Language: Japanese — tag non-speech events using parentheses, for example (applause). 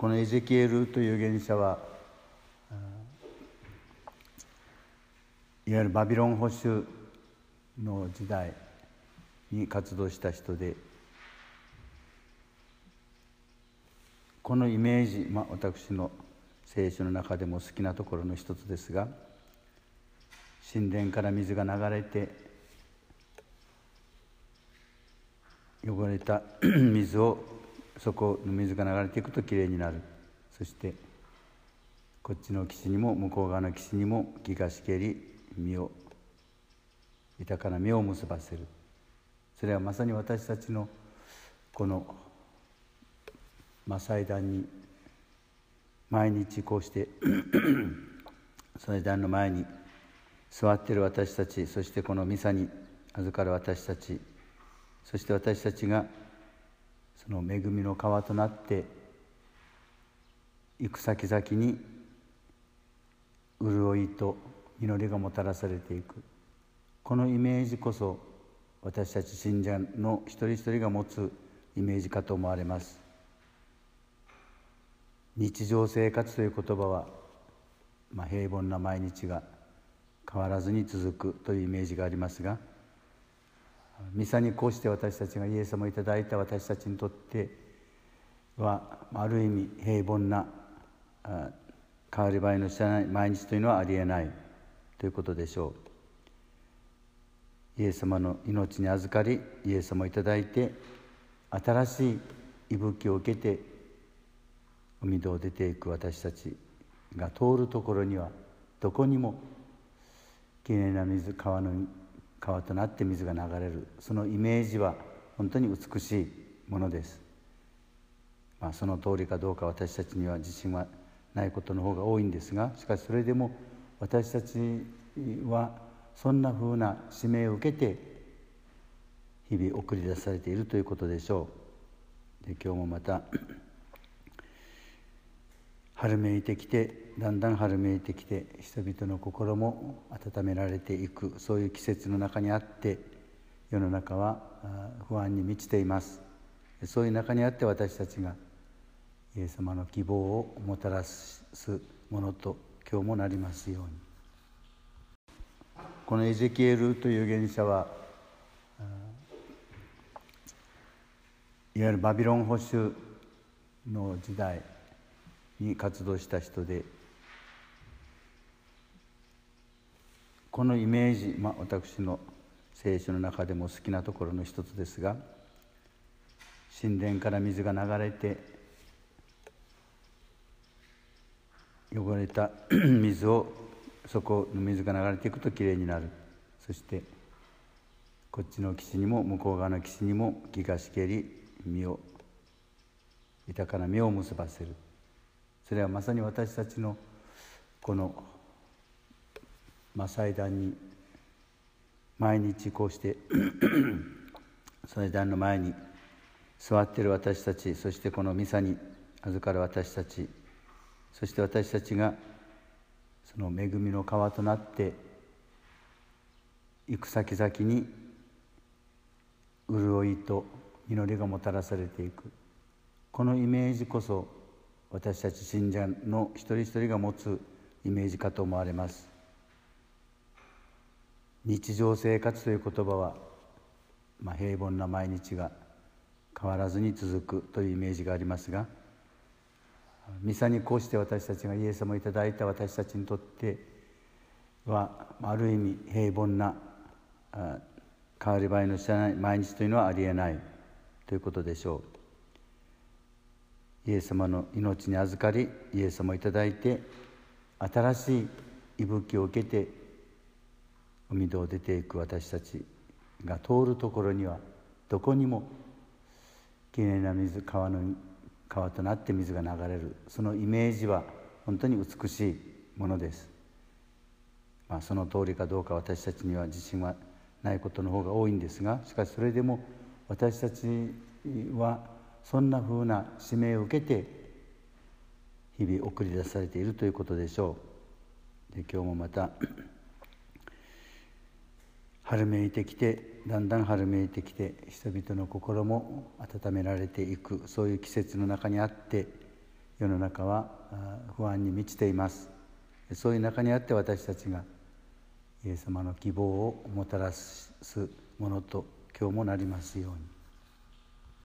このエゼキエルという預言者はいわゆるバビロン保守の時代に活動した人でこのイメージ、まあ、私の聖書の中でも好きなところの一つですが神殿から水が流れて汚れた (clears throat) 水をそこの水が流れていくときれいになる。そしてこっちの岸にも向こう側の岸にも木がしけり実を豊かな実を結ばせる。それはまさに私たちのこの、祭壇に毎日こうして (clears throat) 祭壇の前に座ってる私たちそしてこのミサに預かる私たちそして私たちがその恵みの川となって行く先々に潤いと実りがもたらされていく。このイメージこそ私たち信者の一人一人が持つイメージかと思われます。日常生活という言葉は、まあ、平凡な毎日が変わらずに続くというイメージがありますがミサにこうして私たちがイエス様をいただいた私たちにとってはある意味平凡な変わり映えの知らない毎日というのはありえないということでしょう。イエス様の命に預かりイエス様をいただいて新しい息吹を受けて海戸を出ていく私たちが通るところにはどこにもきれいな水川の川となって水が流れる。そのイメージは本当に美しいものです、まあ、その通りかどうか私たちには自信はないことの方が多いんですがしかしそれでも私たちはそんなふうな使命を受けて日々送り出されているということでしょう。で今日もまた春めいてきてだんだん春めいてきて人々の心も温められていくそういう季節の中にあって世の中は不安に満ちています。そういう中にあって私たちがイエス様の希望をもたらすものと今日もなりますように。このエゼキエルという預言者はいわゆるバビロン保守の時代に活動した人でこのイメージ、まあ、私の聖書の中でも好きなところの一つですが神殿から水が流れて汚れた (coughs) 水をそこの水が流れていくときれいになる。そしてこっちの岸にも向こう側の岸にも木がしけり実を豊かな実を結ばせる。それはまさに私たちのこの、祭壇に毎日こうして (clears throat) 祭壇の前に座ってる私たちそしてこのミサに預かる私たちそして私たちがその恵みの川となって行く先々に潤いと実りがもたらされていく。このイメージこそ私たち信者の一人一人が持つイメージかと思われます。日常生活という言葉は、まあ、平凡な毎日が変わらずに続くというイメージがありますがミサにこうして私たちがイエス様をいただいた私たちにとってはある意味平凡な変わり映えの知らない毎日というのはありえないということでしょう。イエス様の命に預かりイエス様をいいて新しい息吹を受けて海戸を出ていく私たちが通るところにはどこにもきれいな水川の川となって水が流れるそのイメージは本当に美しいものです、まあ、その通りかどうか私たちには自信はないことの方が多いんですがしかしそれでも私たちはそんなふうな使命を受けて日々送り出されているということでしょう。で今日もまた (clears throat) 春めいてきてだんだん春めいてきて人々の心も温められていくそういう季節の中にあって世の中は不安に満ちています。そういう中にあって私たちがイエス様の希望をもたらすものと今日もなりますように。